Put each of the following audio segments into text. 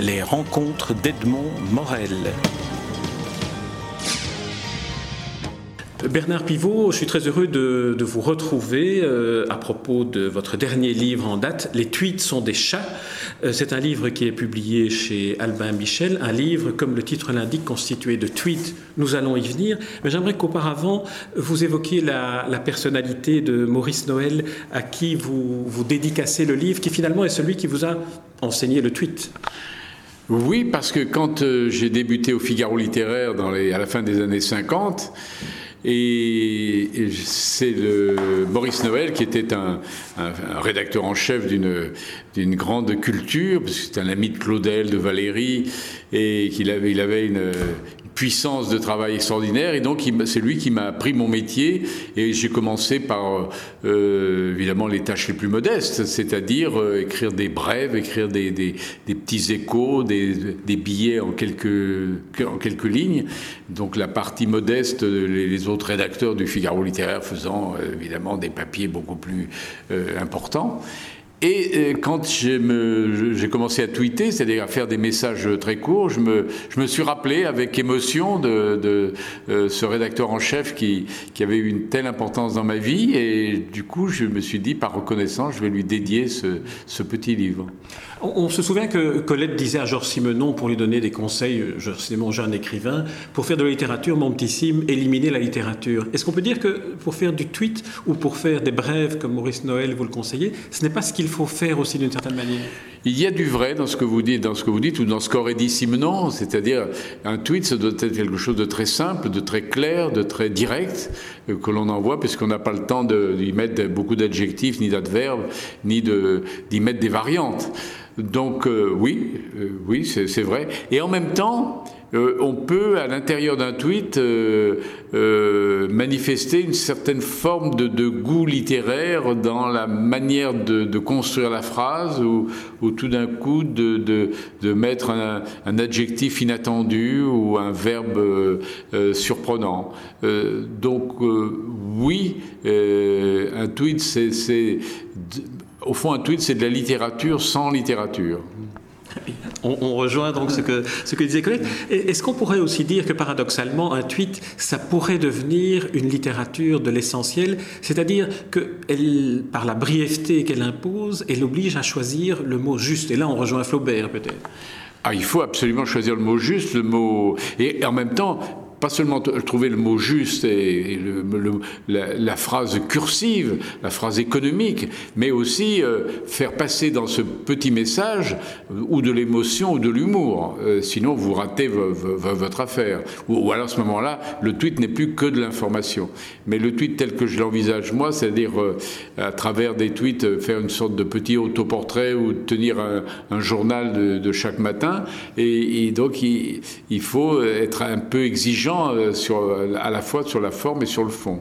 les rencontres d'Edmond Morel. Bernard Pivot, je suis très heureux de, vous retrouver euh, à propos de votre dernier livre en date, Les tweets sont des chats. Euh, c'est un livre qui est publié chez Albin Michel, un livre, comme le titre l'indique, constitué de tweets. Nous allons y venir. Mais j'aimerais qu'auparavant, vous évoquiez la, personnalité de Maurice Noël, à qui vous, vous dédicacez le livre, qui finalement est celui qui vous a enseigné le tweet. Oui, parce que quand euh, j'ai débuté au Figaro littéraire dans les, à la fin des années 50, et, c'est le Boris Noël qui était un, rédacteur en chef d'une grande culture, parce que c'était un ami de Claudel, de Valérie, et qu'il avait, il avait une, puissance de travail extraordinaire. Et donc, c'est lui qui m'a appris mon métier. Et j'ai commencé par, euh, évidemment, les tâches les plus modestes, c'est-à-dire euh, écrire des brèves, écrire des, petits échos, des, billets en quelques, en quelques lignes. Donc, la partie modeste, les, autres rédacteurs du Figaro littéraire faisant, euh, évidemment, des papiers beaucoup plus importants. Et euh, quand j'ai commencé à tweeter, c'est-à-dire à faire des messages très courts, je me, je me suis rappelé avec émotion de, de euh, ce rédacteur en chef qui, qui, avait eu une telle importance dans ma vie. Et du coup, je me suis dit, par reconnaissance, je vais lui dédier ce, ce petit livre. On, se souvient que Colette disait à Georges Simenon, pour lui donner des conseils, Georges Simenon, jeune écrivain, pour faire de la littérature, mon petit Sim, éliminer la littérature. Est-ce qu'on peut dire que pour faire du tweet ou pour faire des brèves, comme Maurice Noël vous le conseillez, ce n'est pas ce qu'il faut faire aussi d'une certaine manière? Il y a du vrai dans ce que vous dites, dans ce que vous dites ou dans ce qu'aurait dit Simenon, c'est-à-dire un tweet, ça doit être quelque chose de très simple, de très clair, de très direct euh, que l'on envoie, puisqu'on n'a pas le temps d'y mettre beaucoup d'adjectifs, ni d'adverbes, ni d'y mettre des variantes. Donc euh, oui, euh, oui, c'est vrai. Et en même temps, euh, on peut, à l'intérieur d'un tweet, manifester une certaine forme de, goût littéraire dans la manière de, construire la phrase, ou, tout d'un coup de, mettre un, adjectif inattendu ou un verbe surprenant. donc oui, un tweet, c'est au fond, un tweet, c'est de la littérature sans littérature. On, rejoint donc ce que, ce que disait Colette. Est-ce qu'on pourrait aussi dire que paradoxalement, un tweet, ça pourrait devenir une littérature de l'essentiel, c'est-à-dire que elle, par la brièveté qu'elle impose, elle oblige à choisir le mot juste. Et là, on rejoint Flaubert peut-être. Ah, il faut absolument choisir le mot juste, le mot. Et en même temps, pas seulement trouver le mot juste et, la, phrase cursive, la phrase économique, mais aussi euh, faire passer dans ce petit message euh, ou de l'émotion ou de l'humour. Euh, sinon, vous ratez votre affaire. Ou, alors à ce moment-là, le tweet n'est plus que de l'information. Mais le tweet tel que je l'envisage moi, c'est-à-dire à travers des tweets faire une sorte de petit autoportrait ou tenir un, journal de, chaque matin. Et, donc, il, il faut être un peu exigeant euh, sur, à la fois sur la forme et sur le fond.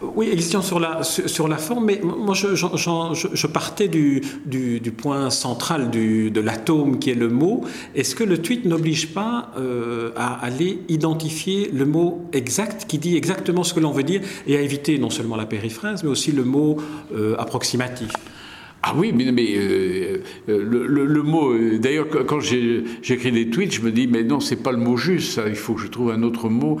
Oui, exigeant sur la, sur la forme, mais moi je, je, partais du, du, point central du, de l'atome qui est le mot. Est-ce que le tweet n'oblige pas euh, à aller identifier le mot exact qui dit exactement ce que l'on veut dire et à éviter non seulement la périphrase, mais aussi le mot euh, approximatif? Ah oui, mais, mais euh, euh, le, mot. Euh, d'ailleurs, quand j'écris des tweets, je me dis, mais non, c'est pas le mot juste. Ça, il faut que je trouve un autre mot.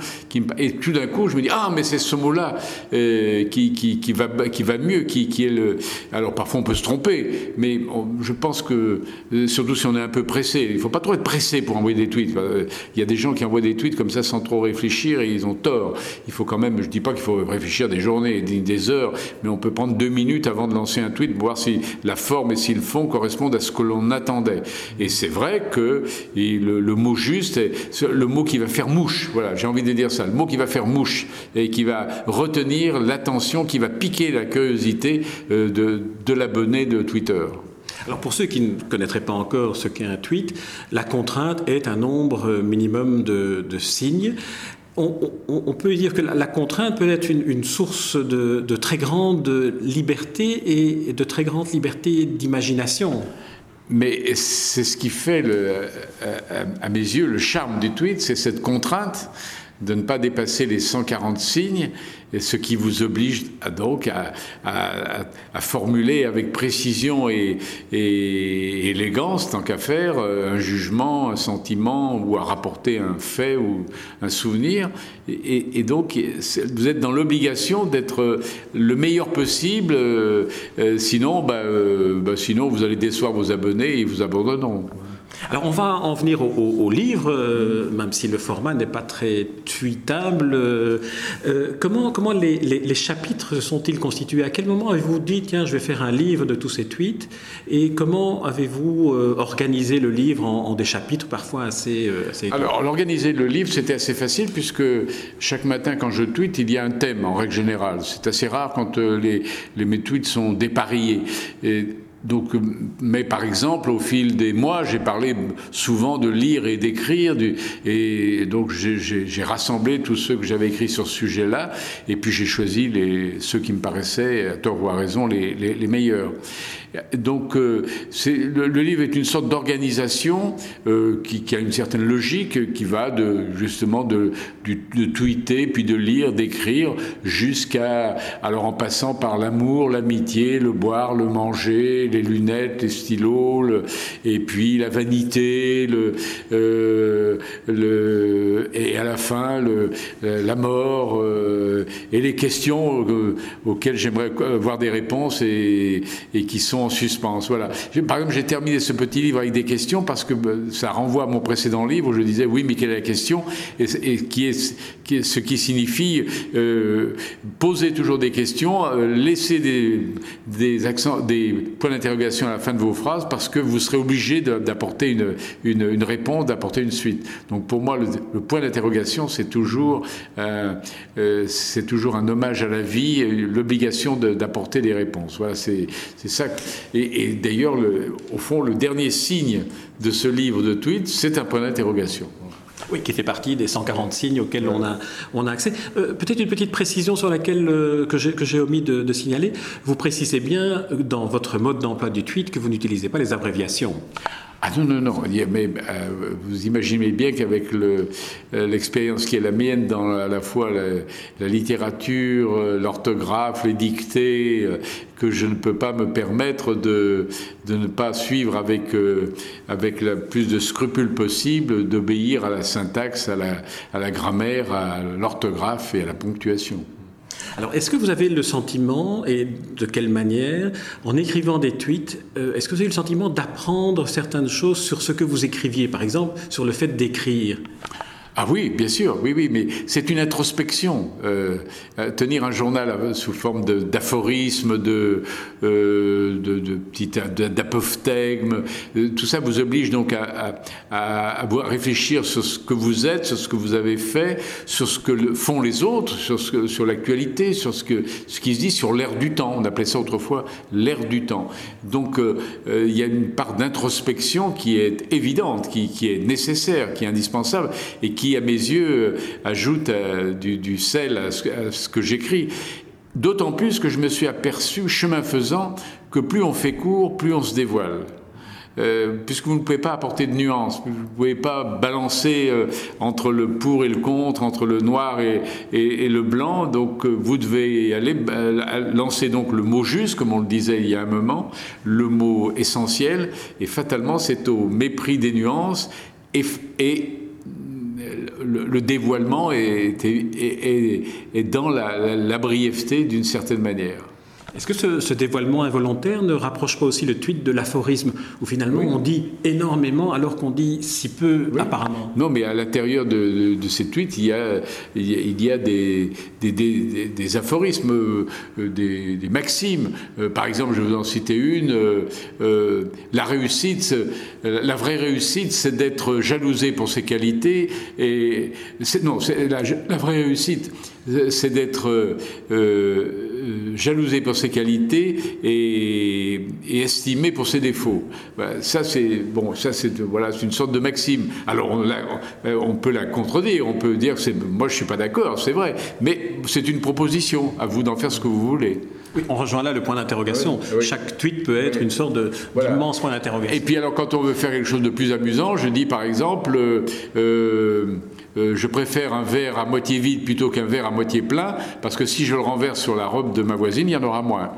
Et tout d'un coup, je me dis, ah, mais c'est ce mot-là qui, qui, va, qui va mieux, qui, est le. Alors parfois, on peut se tromper, mais je pense que, surtout si on est un peu pressé, il faut pas trop être pressé pour envoyer des tweets. Il y a des gens qui envoient des tweets comme ça sans trop réfléchir et ils ont tort. Il faut quand même. Je dis pas qu'il faut réfléchir des journées, des heures, mais on peut prendre deux minutes avant de lancer un tweet, voir si la forme et si le fond correspondent à ce que l'on attendait. Et c'est vrai que le, mot juste, est le mot qui va faire mouche, voilà, j'ai envie de dire ça, le mot qui va faire mouche et qui va retenir l'attention, qui va piquer la curiosité euh, de, l'abonné de Twitter. Alors pour ceux qui ne connaîtraient pas encore ce qu'est un tweet, la contrainte est un nombre minimum de signes on, peut dire que la, contrainte peut être une, source de, très grande liberté et de très grande liberté d'imagination. Mais c'est ce qui fait, à mes yeux, le charme du tweet, c'est cette contrainte de ne pas dépasser les 140 signes, ce qui vous oblige à, donc à, formuler avec précision et, et élégance, tant qu'à faire, euh, un jugement, un sentiment, ou à rapporter un fait ou un souvenir. Et, donc, vous êtes dans l'obligation d'être le meilleur possible, euh, euh, sinon, bah, bah, sinon vous allez décevoir vos abonnés et ils vous abandonneront. Alors on va en venir au, livre, euh, même si le format n'est pas très tweetable. Euh, euh, comment les, chapitres sont-ils constitués? À quel moment avez-vous dit tiens je vais faire un livre de tous ces tweets? Et comment avez-vous organisé le livre en, des chapitres parfois assez, assez Alors l'organiser le livre c'était assez facile puisque chaque matin quand je tweete il y a un thème en règle générale. C'est assez rare quand les, mes tweets sont dépareillés. Et, donc, mais par exemple, au fil des mois, j'ai parlé souvent de lire et d'écrire, et donc j'ai rassemblé tous ceux que j'avais écrits sur ce sujet-là, et puis j'ai choisi ceux qui me paraissaient, à tort ou à raison, les meilleurs. Donc, euh, le, livre est une sorte d'organisation euh, qui, a une certaine logique, qui va justement de, tweeter, puis de lire, d'écrire, jusqu'à, alors en passant par l'amour, l'amitié, le boire, le manger, les lunettes, les stylos, et puis la vanité, euh, et à la fin la mort, et les questions auxquelles j'aimerais avoir des réponses et qui sont en suspens. Voilà. Par exemple, j'ai terminé ce petit livre avec des questions parce que bah, ça renvoie à mon précédent livre où je disais oui, mais quelle est la question? Et, qui, est, ce qui signifie euh, poser toujours des questions, euh, laisser des, des, accents, des points d'interrogation à la fin de vos phrases parce que vous serez obligé d'apporter une, une, réponse, d'apporter une suite. Donc pour moi, le, point d'interrogation, c'est toujours, euh, c'est toujours un hommage à la vie, l'obligation d'apporter des réponses. Voilà, c'est ça. Et, d'ailleurs, au fond, le dernier signe de ce livre de tweets, c'est un point d'interrogation. Oui, qui fait partie des 140 signes auxquels on a, on a accès. Euh, peut-être une petite précision sur laquelle euh, que j'ai omis de, de, signaler. Vous précisez bien dans votre mode d'emploi du tweet que vous n'utilisez pas les abréviations. Ah non, non, non. Mais, euh, vous imaginez bien qu'avec euh, l'expérience qui est la mienne dans à la fois la, littérature, euh, l'orthographe, les dictées, que je ne peux pas me permettre de, de ne pas suivre avec, avec le plus de scrupules possible, d'obéir à la syntaxe, à la, à la grammaire, à l'orthographe et à la ponctuation. Alors, est-ce que vous avez le sentiment, et de quelle manière, en écrivant des tweets, euh, est-ce que vous avez le sentiment d'apprendre certaines choses sur ce que vous écriviez, par exemple, sur le fait d'écrire? Ah oui, bien sûr, oui, oui, mais c'est une introspection. Euh, euh, tenir un journal sous forme d'aphorisme, de, euh, de, d'apophthegme, euh, tout ça vous oblige donc à, à, à, réfléchir sur ce que vous êtes, sur ce que vous avez fait, sur ce que font les autres, sur, sur l'actualité, sur ce, que, ce qui se dit sur l'air du temps. On appelait ça autrefois l'air du temps. Donc il y a une part d'introspection qui est évidente, qui, qui est nécessaire, qui est indispensable et qui à mes yeux, ajoute euh, du, sel à ce, que j'écris. D'autant plus que je me suis aperçu, chemin faisant, que plus on fait court, plus on se dévoile. Euh, puisque vous ne pouvez pas apporter de nuances, vous ne pouvez pas balancer euh, entre le pour et le contre, entre le noir et, le blanc, donc vous devez aller lancer donc le mot juste, comme on le disait il y a un moment, le mot essentiel, et fatalement c'est au mépris des nuances et le, dévoilement est, dans la brièveté d'une certaine manière. Est-ce que ce, dévoilement involontaire ne rapproche pas aussi le tweet de l'aphorisme, où finalement on dit énormément alors qu'on dit si peu apparemment Non, mais à l'intérieur de, ces tweets, il y a, il y a, des, des, aphorismes, euh, des, maximes. Euh, par exemple, je vais vous en citer une. Euh, la réussite, la vraie réussite, c'est d'être jalousé pour ses qualités. Et non, la, la, vraie réussite, c'est d'être euh, jalousé pour ses qualités et, estimé pour ses défauts. Ben, ça, c'est bon, ça c'est voilà, c'est une sorte de maxime. Alors on, on, peut la contredire, on peut dire que moi je suis pas d'accord, c'est vrai, mais c'est une proposition. À vous d'en faire ce que vous voulez. Oui, on rejoint là le point d'interrogation. Chaque tweet peut être une sorte d'immense point d'interrogation. Et puis alors quand on veut faire quelque chose de plus amusant, je dis par exemple. Euh, je préfère un verre à moitié vide plutôt qu'un verre à moitié plein, parce que si je le renverse sur la robe de ma voisine, il y en aura moins.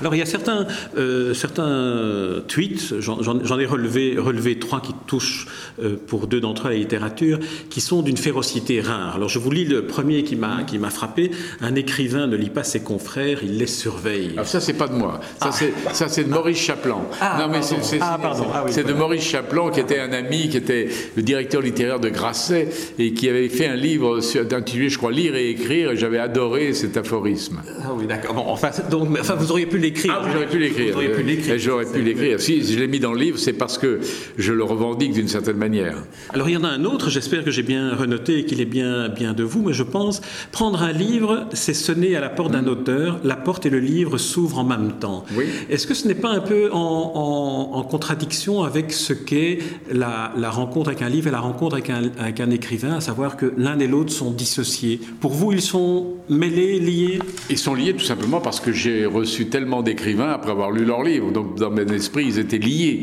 Alors il y a certains, euh, certains tweets, j'en ai relevé, relevé trois qui touchent euh, pour deux d'entre eux à la littérature, qui sont d'une férocité rare. Alors je vous lis le premier qui m'a frappé. Un écrivain ne lit pas ses confrères, il les surveille. Alors ça c'est pas de moi, ça ah. c'est de Maurice Chaplan. Ah, non mais c'est ah, de Maurice Chaplan qui était un ami, qui était le directeur littéraire de Grasset et qui avait fait un livre intitulé je crois Lire et écrire et j'avais adoré cet aphorisme. Ah oui d'accord. Bon, enfin, donc, enfin vous auriez pu l'écrire. Ah, j'aurais pu l'écrire. J'aurais pu l'écrire. Si je l'ai mis dans le livre, c'est parce que je le revendique d'une certaine manière. Alors il y en a un autre, j'espère que j'ai bien renoté et qu'il est bien, bien de vous, mais je pense, prendre un livre, c'est sonner à la porte d'un mm. auteur, la porte et le livre s'ouvrent en même temps. Oui. Est-ce que ce n'est pas un peu en, contradiction avec ce qu'est la, rencontre avec un livre et la rencontre avec un, avec un écrivain, à savoir que l'un et l'autre sont dissociés? Pour vous, ils sont mêlés, liés? Ils sont liés tout simplement parce que j'ai reçu tellement d'écrivains après avoir lu leurs livres. Donc dans mon esprit, ils étaient liés.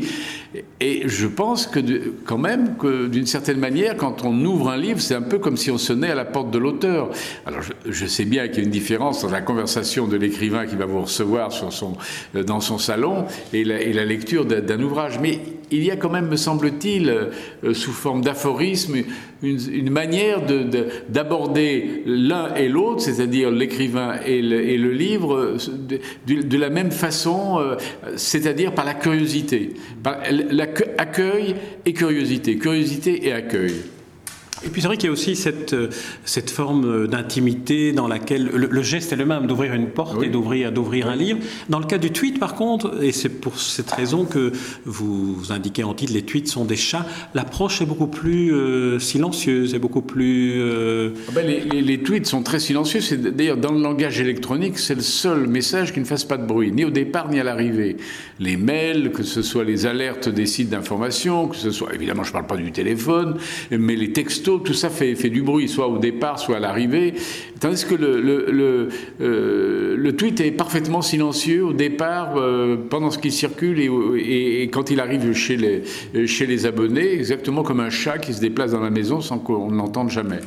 Et je pense que quand même que d'une certaine manière, quand on ouvre un livre, c'est un peu comme si on sonnait à la porte de l'auteur. Alors je, sais bien qu'il y a une différence dans la conversation de l'écrivain qui va vous recevoir euh, dans son salon et la, et la lecture d'un ouvrage. Mais il y a quand même, me semble-t-il, euh, sous forme d'aphorisme, une, manière d'aborder l'un et l'autre, c'est-à-dire l'écrivain et, le, livre, de, la même façon, euh, c'est-à-dire par la curiosité. Par l'accueil et curiosité, curiosité et accueil. Et puis c'est vrai qu'il y a aussi cette, euh, cette forme d'intimité dans laquelle le, geste est le même, d'ouvrir une porte et d'ouvrir, d'ouvrir un livre. Dans le cas du tweet, par contre, et c'est pour cette raison que vous indiquez en titre, les tweets sont des chats, l'approche est beaucoup plus euh, silencieuse, et beaucoup plus... Euh, ah ben, les, les, tweets sont très silencieux. D'ailleurs, dans le langage électronique, c'est le seul message qui ne fasse pas de bruit, ni au départ ni à l'arrivée. Les mails, que ce soit les alertes des sites d'information, que ce soit, évidemment, je ne parle pas du téléphone, mais les textos, tout ça fait, du bruit, soit au départ, soit à l'arrivée. Tandis que le, euh, tweet est parfaitement silencieux au départ, euh, pendant ce qui circule et, et, quand il arrive chez les, chez les abonnés, exactement comme un chat qui se déplace dans la maison sans qu'on ne l'entende jamais.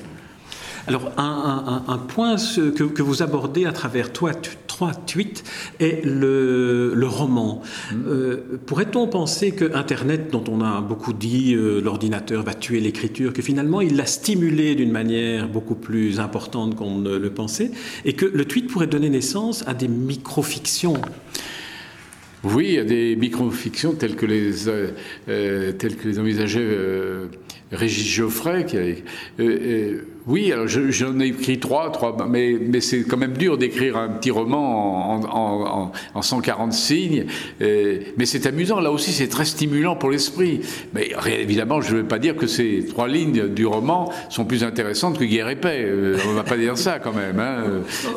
Alors, un, point que, vous abordez à travers trois, trois tweets est le, roman. Mm. Euh, pourrait-on penser que Internet, dont on a beaucoup dit, euh, l'ordinateur va tuer l'écriture, que finalement il l'a stimulé d'une manière beaucoup plus importante qu'on ne le pensait, et que le tweet pourrait donner naissance à des micro-fictions? Oui, il y a des micro-fictions telles que les, euh, telles que les Régis Geoffrey, qui a, oui, alors j'en ai écrit trois, trois mais, c'est quand même dur d'écrire un petit roman en, en, en, 140 signes. mais c'est amusant, là aussi c'est très stimulant pour l'esprit. Mais évidemment, je ne veux pas dire que ces trois lignes du roman sont plus intéressantes que Guerre et Paix. Euh, on ne va pas dire ça quand même. Hein.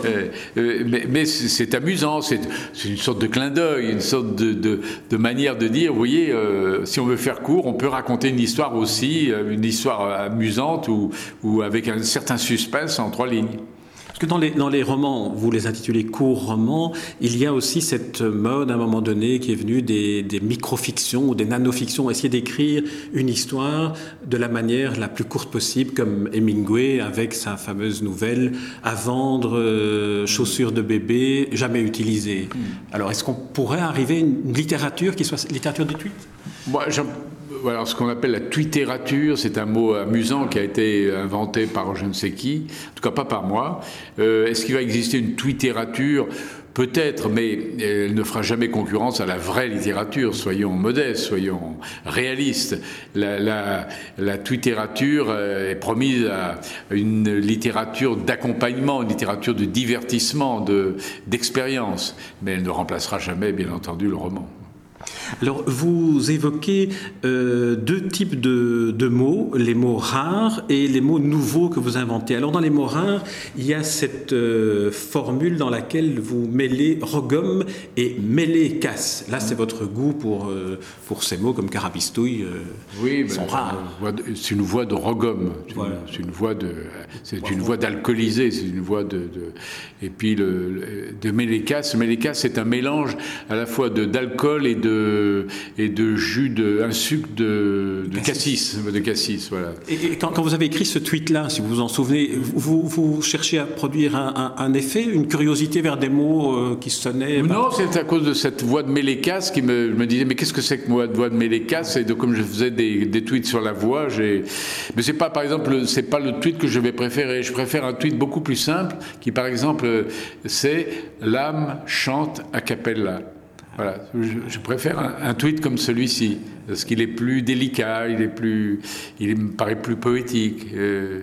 Euh, euh, mais, c'est amusant, c'est une sorte de clin d'œil, une sorte de, manière de dire, vous voyez, si on veut faire court, on peut raconter une histoire aussi, une histoire amusante ou avec un un certain suspense en trois lignes. Parce que dans les, dans les romans, vous les intitulez courts romans, il y a aussi cette mode à un moment donné qui est venue des, des micro-fictions ou des nano-fictions, essayer d'écrire une histoire de la manière la plus courte possible, comme Hemingway avec sa fameuse nouvelle À vendre euh, chaussures de bébé jamais utilisées. Hmm. Alors est-ce qu'on pourrait arriver à une littérature qui soit littérature du tweet? Moi, voilà, ce qu'on appelle la twittérature, c'est un mot amusant qui a été inventé par je ne sais qui, en tout cas pas par moi. Euh, est-ce qu'il va exister une twittérature Peut-être, mais elle ne fera jamais concurrence à la vraie littérature. Soyons modestes, soyons réalistes. La, twittérature euh, est promise à une littérature d'accompagnement, une littérature de divertissement, d'expérience, mais elle ne remplacera jamais, bien entendu, le roman. Alors, vous évoquez euh, deux types de, mots, les mots rares et les mots nouveaux que vous inventez. Alors, dans les mots rares, il y a cette euh, formule dans laquelle vous mêlez rogum et mêlez casse. Là, c'est votre goût pour, euh, pour ces mots comme carabistouille. oui, ben, sont rares. C'est une voix de rogum. C'est une voix de, c'est une voix d'alcoolisé. C'est une voix de, et puis le, de mêlée casse. Mêlée casse, c'est un mélange à la fois de d'alcool et de de, et de jus de, un sucre de, de cassis. de cassis, voilà. Et, quand, quand, vous avez écrit ce tweet-là, si vous vous en souvenez, vous, vous cherchez à produire un, un, effet, une curiosité vers des mots euh, qui sonnaient. Non, c'est à cause de cette voix de Mélékas qui me, me disait mais qu'est-ce que c'est que moi, voix de Mélékas Et donc comme je faisais des, des tweets sur la voix, j'ai. Mais c'est pas, par exemple, c'est pas le tweet que je vais préférer. Je préfère un tweet beaucoup plus simple, qui par exemple, c'est l'âme chante a cappella. Voilà, je, préfère un, tweet comme celui-ci, parce qu'il est plus délicat, il est plus, il me paraît plus poétique. Euh,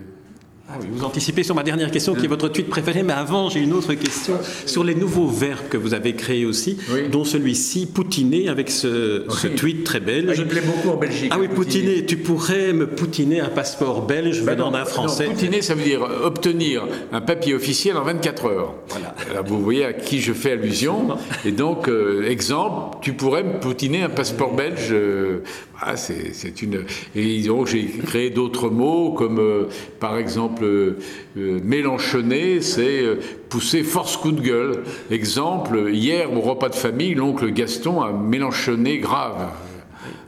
ah vous anticipez sur ma dernière question, qui est votre tweet préféré, mais avant, j'ai une autre question sur les nouveaux verbes que vous avez créés aussi, dont celui-ci, poutiner, avec ce, tweet très belge. Ah, il plaît beaucoup en Belgique. Ah oui, poutiner, tu pourrais me poutiner un passeport belge ben venant d'un Français. poutiner, ça veut dire obtenir un papier officiel en 24 heures. Voilà. vous voyez à qui je fais allusion. Et donc, euh, exemple, tu pourrais me poutiner un passeport belge. Euh, ah, c'est une. Et donc, j'ai créé d'autres mots, comme euh, par exemple, euh, mélanchonner, c'est euh, pousser force coup de gueule. Exemple, hier au repas de famille, l'oncle Gaston a mélanchonné grave.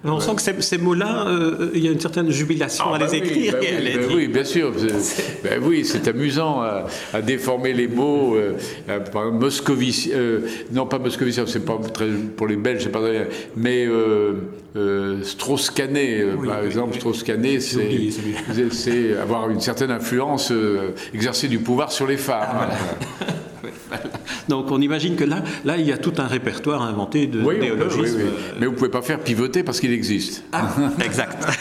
On sent que ces, mots-là, euh, il y a une certaine jubilation ah, à les bah écrire. Bah bah oui, bien sûr. oui, c'est amusant à, déformer les mots. par exemple, Moscovici, non pas Moscovici, c'est pas très, pour les Belges, c'est pas très, mais euh, Strauss-Canet, euh, par exemple, Strauss-Canet, c'est avoir une certaine influence, euh, exercer du pouvoir sur les femmes. Donc on imagine que là, là, il y a tout un répertoire inventé de oui, néologismes. Mais vous ne pouvez pas faire pivoter parce qu'il existe. Ah, exact.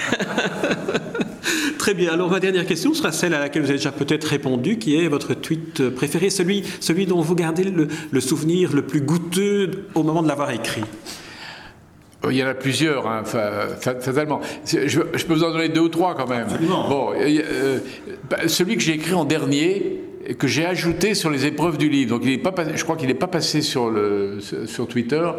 Très bien. Alors ma dernière question sera celle à laquelle vous avez déjà peut-être répondu, qui est votre tweet préféré, celui, celui dont vous gardez le, le souvenir le plus goûteux au moment de l'avoir écrit. Oh, il y en a plusieurs, hein, fatalement. Je, peux vous en donner deux ou trois quand même. Bon, euh, bah, celui que j'ai écrit en dernier, que j'ai ajouté sur les épreuves du livre. Donc, il est pas, je crois qu'il n'est pas passé sur, le, sur Twitter.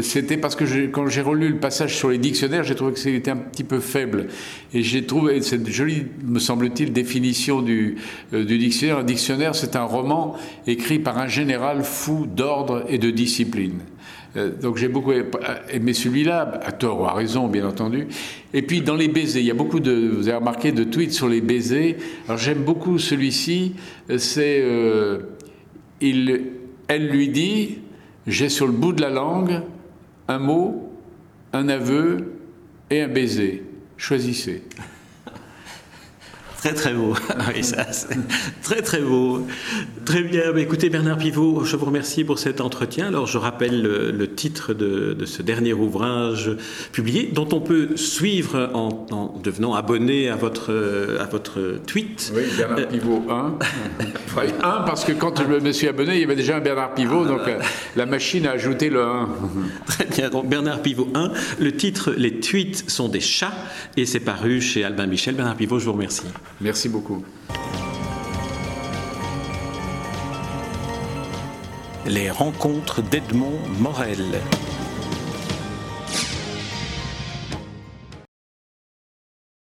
C'était parce que quand j'ai relu le passage sur les dictionnaires, j'ai trouvé que c'était un petit peu faible. Et j'ai trouvé cette jolie, me semble-t-il, définition du, euh, du dictionnaire. Un dictionnaire, c'est un roman écrit par un général fou d'ordre et de discipline. Euh, donc j'ai beaucoup aimé celui-là, à tort ou à raison, bien entendu. Et puis dans les baisers, il y a beaucoup de, vous avez remarqué, de tweets sur les baisers. Alors j'aime beaucoup celui-ci, c'est, euh, il, elle lui dit, j'ai sur le bout de la langue un mot, un aveu et un baiser. Choisissez. Très très beau. oui, ça, très très beau. Très bien. Bah, écoutez Bernard Pivot, je vous remercie pour cet entretien. Alors je rappelle le, titre de, ce dernier ouvrage publié, dont on peut suivre en, devenant abonné à votre à votre tweet. Oui, Bernard euh, Pivot 1. 1 parce que quand je me suis abonné, il y avait déjà un Bernard Pivot, donc euh, la machine a ajouté le 1. Très bien. Donc Bernard Pivot 1. Le titre Les tweets sont des chats et c'est paru chez Albin Michel. Bernard Pivot, je vous remercie. Merci beaucoup. Les rencontres d'Edmond Morel.